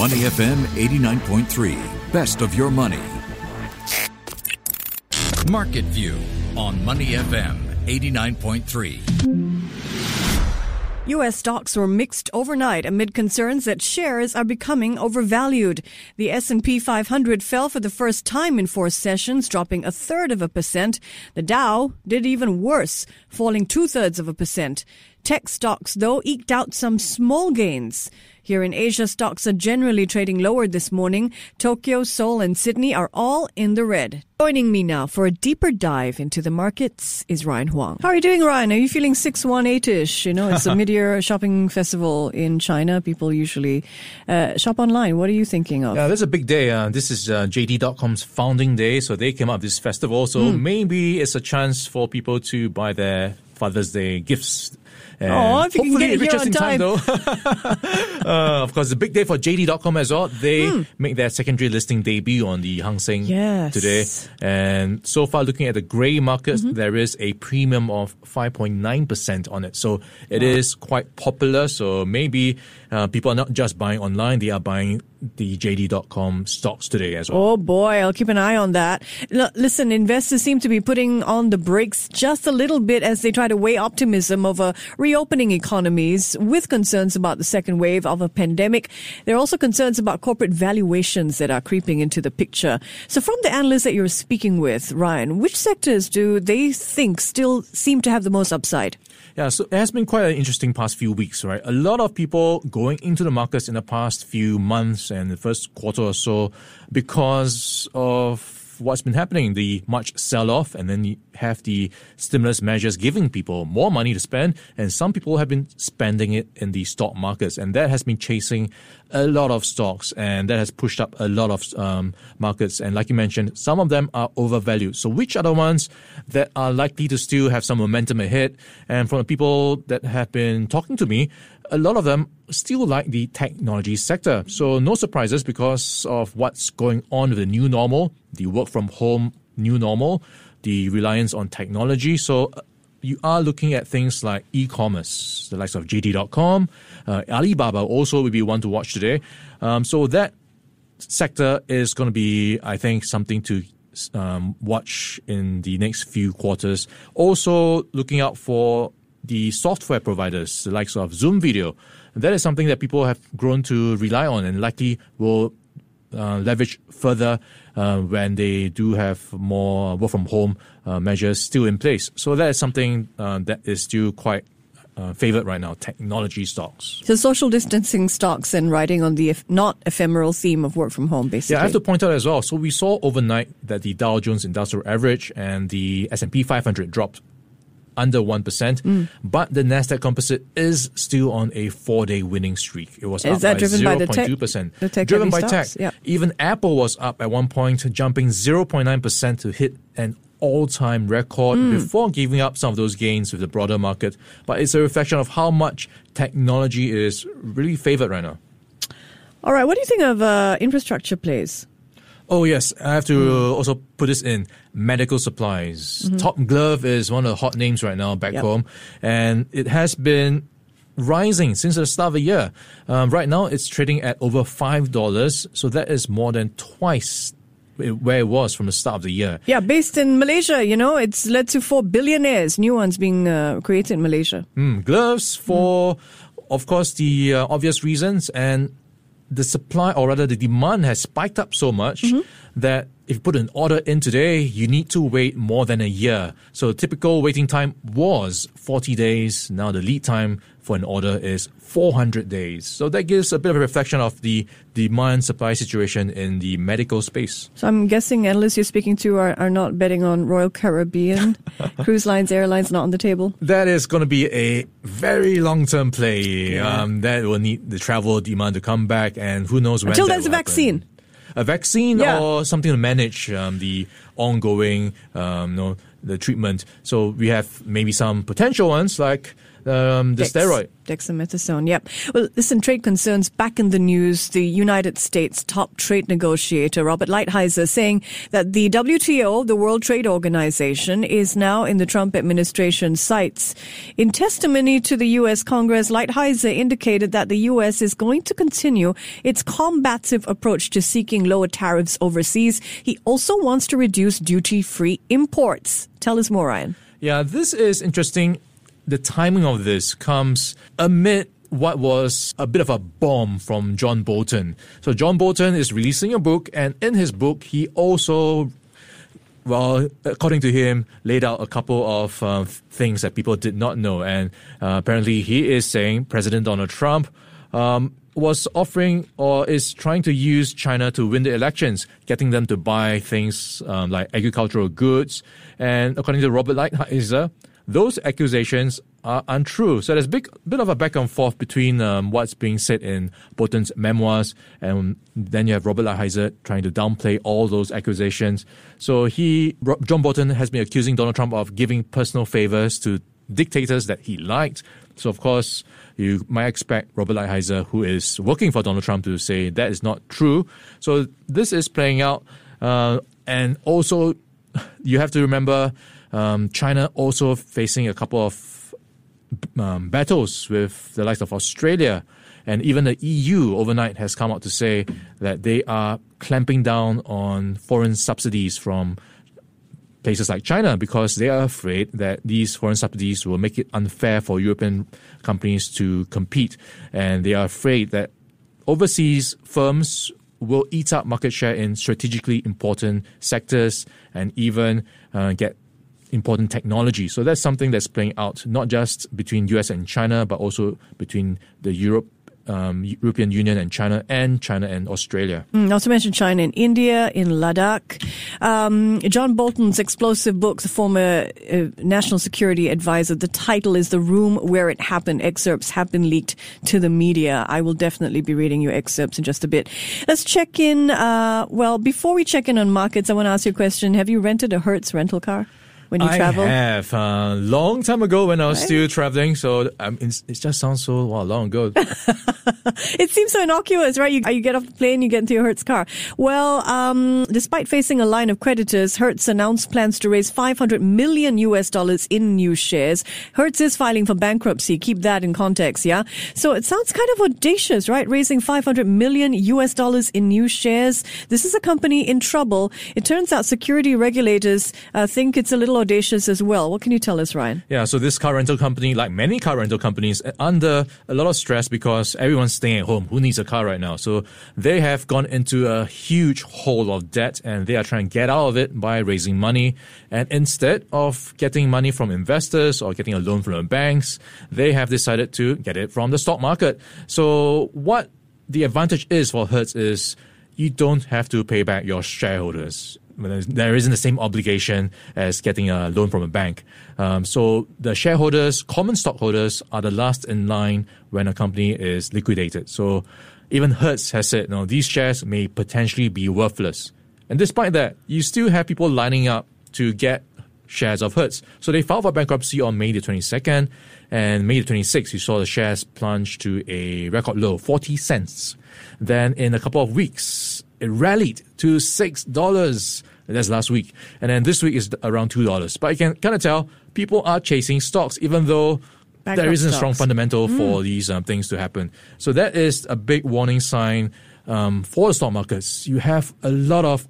Money FM 89.3. Best of your money. Market View on Money FM 89.3. U.S. stocks were mixed overnight amid concerns that shares are becoming overvalued. The S&P 500 fell for the first time in four sessions, dropping a third of a percent. The Dow did even worse, falling two thirds of a percent. Tech stocks, though, eked out some small gains. Here in Asia, stocks are generally trading lower this morning. Tokyo, Seoul, and Sydney are all in the red. Joining me now for a deeper dive into the markets is Ryan Huang. How are you doing, Ryan? Are you feeling 618-ish? You know, it's a mid-year shopping festival in China. People usually uh, shop online. What are you thinking of? Yeah, this is a big day. Uh, this is uh, JD.com's founding day, so they came up with this festival. So mm. maybe it's a chance for people to buy their Father's Day gifts oh, if you can get it here on time. time though. uh, of course, the big day for JD.com as well. They mm. make their secondary listing debut on the Hang Seng yes. today. And so far, looking at the grey markets, mm-hmm. there is a premium of 5.9% on it. So it wow. is quite popular. So maybe uh, people are not just buying online, they are buying the JD.com stocks today as well. Oh boy, I'll keep an eye on that. L- listen, investors seem to be putting on the brakes just a little bit as they try to weigh optimism over reopening economies with concerns about the second wave of a pandemic. There are also concerns about corporate valuations that are creeping into the picture. So from the analysts that you're speaking with, Ryan, which sectors do they think still seem to have the most upside? Yeah, so it has been quite an interesting past few weeks, right? A lot of people going into the markets in the past few months and the first quarter or so because of what's been happening, the March sell off, and then you have the stimulus measures giving people more money to spend, and some people have been spending it in the stock markets, and that has been chasing a lot of stocks, and that has pushed up a lot of um, markets. And like you mentioned, some of them are overvalued. So, which are the ones that are likely to still have some momentum ahead? And from the people that have been talking to me, a lot of them still like the technology sector. So no surprises because of what's going on with the new normal, the work from home new normal, the reliance on technology. So uh, you are looking at things like e-commerce, the likes of JD.com, uh, Alibaba also will be one to watch today. Um, so that sector is going to be, I think, something to um, watch in the next few quarters. Also, looking out for the software providers, the likes of Zoom Video. That is something that people have grown to rely on and likely will uh, leverage further uh, when they do have more work from home uh, measures still in place. So that is something uh, that is still quite uh, favored right now, technology stocks. So social distancing stocks and riding on the not ephemeral theme of work from home, basically. Yeah, I have to point out as well. So we saw overnight that the Dow Jones Industrial Average and the S&P 500 dropped under 1%. Mm. But the Nasdaq Composite is still on a four-day winning streak. It was is up that by driven 0.2%. By the tech, the tech driven by stocks? tech. Yeah. Even Apple was up at one point, jumping 0.9% to hit an all-time record mm. before giving up some of those gains with the broader market. But it's a reflection of how much technology is really favored right now. All right, what do you think of uh, infrastructure plays? Oh yes, I have to mm. also put this in medical supplies. Mm-hmm. Top Glove is one of the hot names right now back yep. home, and it has been rising since the start of the year. Um, right now, it's trading at over five dollars, so that is more than twice where it was from the start of the year. Yeah, based in Malaysia, you know, it's led to four billionaires, new ones being uh, created in Malaysia. Mm, gloves for, mm. of course, the uh, obvious reasons, and the supply or rather the demand has spiked up so much mm-hmm. that if you put an order in today, you need to wait more than a year. So typical waiting time was 40 days. Now the lead time for an order is 400 days. So that gives a bit of a reflection of the demand supply situation in the medical space. So I'm guessing analysts you're speaking to are, are not betting on Royal Caribbean, cruise lines, airlines not on the table? That is going to be a very long term play. Yeah. Um, that will need the travel demand to come back, and who knows when. Until there's a vaccine. A vaccine yeah. or something to manage um, the ongoing, um, you know, the treatment. So we have maybe some potential ones like um, the Dex- steroid. Dexamethasone, yep. Well, listen, trade concerns back in the news. The United States top trade negotiator, Robert Lighthizer, saying that the WTO, the World Trade Organization, is now in the Trump administration sights. In testimony to the U.S. Congress, Lighthizer indicated that the U.S. is going to continue its combative approach to seeking lower tariffs overseas. He also wants to reduce duty-free imports. Tell us more, Ryan. Yeah, this is interesting. The timing of this comes amid what was a bit of a bomb from John Bolton. So, John Bolton is releasing a book, and in his book, he also, well, according to him, laid out a couple of uh, things that people did not know. And uh, apparently, he is saying President Donald Trump um, was offering or is trying to use China to win the elections, getting them to buy things um, like agricultural goods. And according to Robert Lighthizer, those accusations are untrue. So there's a big bit of a back and forth between um, what's being said in Bolton's memoirs, and then you have Robert Lighthizer trying to downplay all those accusations. So he, John Bolton, has been accusing Donald Trump of giving personal favors to dictators that he liked. So of course, you might expect Robert Lighthizer, who is working for Donald Trump, to say that is not true. So this is playing out, uh, and also you have to remember um, China also facing a couple of um, battles with the likes of Australia. And even the EU overnight has come out to say that they are clamping down on foreign subsidies from places like China because they are afraid that these foreign subsidies will make it unfair for European companies to compete. And they are afraid that overseas firms will eat up market share in strategically important sectors and even uh, get important technology. So that's something that's playing out not just between US and China, but also between the Europe um, European Union and China, and China and Australia. Mm, not to mention China and India, in Ladakh. Um, John Bolton's explosive book, the former uh, national security advisor, the title is The Room Where It Happened. Excerpts have been leaked to the media. I will definitely be reading your excerpts in just a bit. Let's check in. Uh, well, before we check in on markets, I want to ask you a question. Have you rented a Hertz rental car? When you I travel? I have. A uh, long time ago when I was right. still traveling. So um, it just sounds so wow, long ago. it seems so innocuous, right? You, you get off the plane, you get into your Hertz car. Well, um, despite facing a line of creditors, Hertz announced plans to raise 500 million US dollars in new shares. Hertz is filing for bankruptcy. Keep that in context, yeah? So it sounds kind of audacious, right? Raising 500 million US dollars in new shares. This is a company in trouble. It turns out security regulators uh, think it's a little audacious as well. What can you tell us, Ryan? Yeah, so this car rental company, like many car rental companies, uh, under a lot of stress because everyone's staying at home. Who needs a car right now? So they have gone into a huge hole of debt and they are trying to get out of it by raising money. And instead of getting money from investors or getting a loan from the banks, they have decided to get it from the stock market. So what the advantage is for Hertz is you don't have to pay back your shareholders there isn't the same obligation as getting a loan from a bank. Um, so the shareholders, common stockholders, are the last in line when a company is liquidated. So even Hertz has said, no, these shares may potentially be worthless. And despite that, you still have people lining up to get shares of Hertz. So they filed for bankruptcy on May the 22nd, and May the 26th, you saw the shares plunge to a record low, 40 cents. Then in a couple of weeks, it rallied to $6. That's last week. And then this week is around $2. But you can kind of tell people are chasing stocks, even though there isn't stocks. a strong fundamental mm. for these um, things to happen. So that is a big warning sign um, for the stock markets. You have a lot of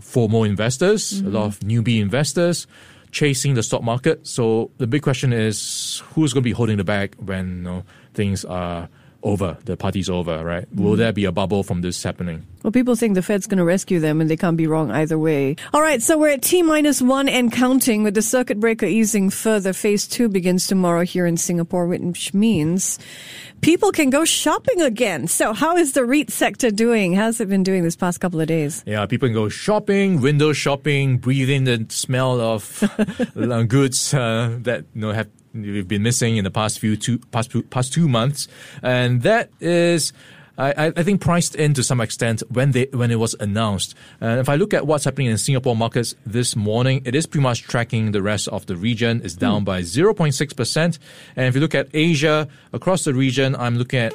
FOMO investors, mm-hmm. a lot of newbie investors chasing the stock market. So the big question is who's going to be holding the bag when you know, things are over, the party's over, right? Will mm. there be a bubble from this happening? Well, people think the Fed's going to rescue them, and they can't be wrong either way. All right, so we're at T minus one and counting with the circuit breaker easing further. Phase two begins tomorrow here in Singapore, which means people can go shopping again. So, how is the REIT sector doing? How's it been doing this past couple of days? Yeah, people can go shopping, window shopping, breathe in the smell of goods uh, that you know have we've been missing in the past few two past past two months, and that is I, I think priced in to some extent when they when it was announced. And if I look at what's happening in Singapore markets this morning, it is pretty much tracking the rest of the region. It's down mm. by 0.6 percent. And if you look at Asia across the region, I'm looking at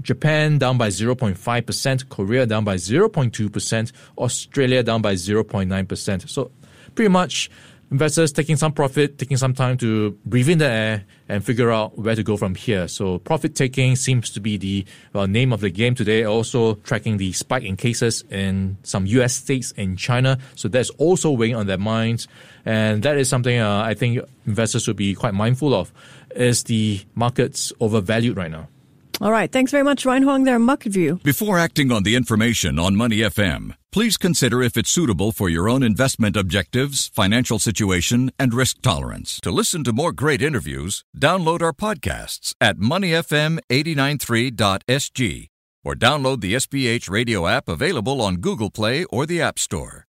Japan down by 0.5%, Korea down by 0.2%, Australia down by 0.9%. So pretty much investors taking some profit, taking some time to breathe in the air and figure out where to go from here. So profit taking seems to be the well, name of the game today. Also tracking the spike in cases in some U.S. states and China. So that's also weighing on their minds. And that is something uh, I think investors should be quite mindful of. Is the markets overvalued right now? All right. Thanks very much, Ryan Huang there, Market View. Before acting on the information on Money FM, please consider if it's suitable for your own investment objectives, financial situation, and risk tolerance. To listen to more great interviews, download our podcasts at moneyfm893.sg or download the SPH radio app available on Google Play or the App Store.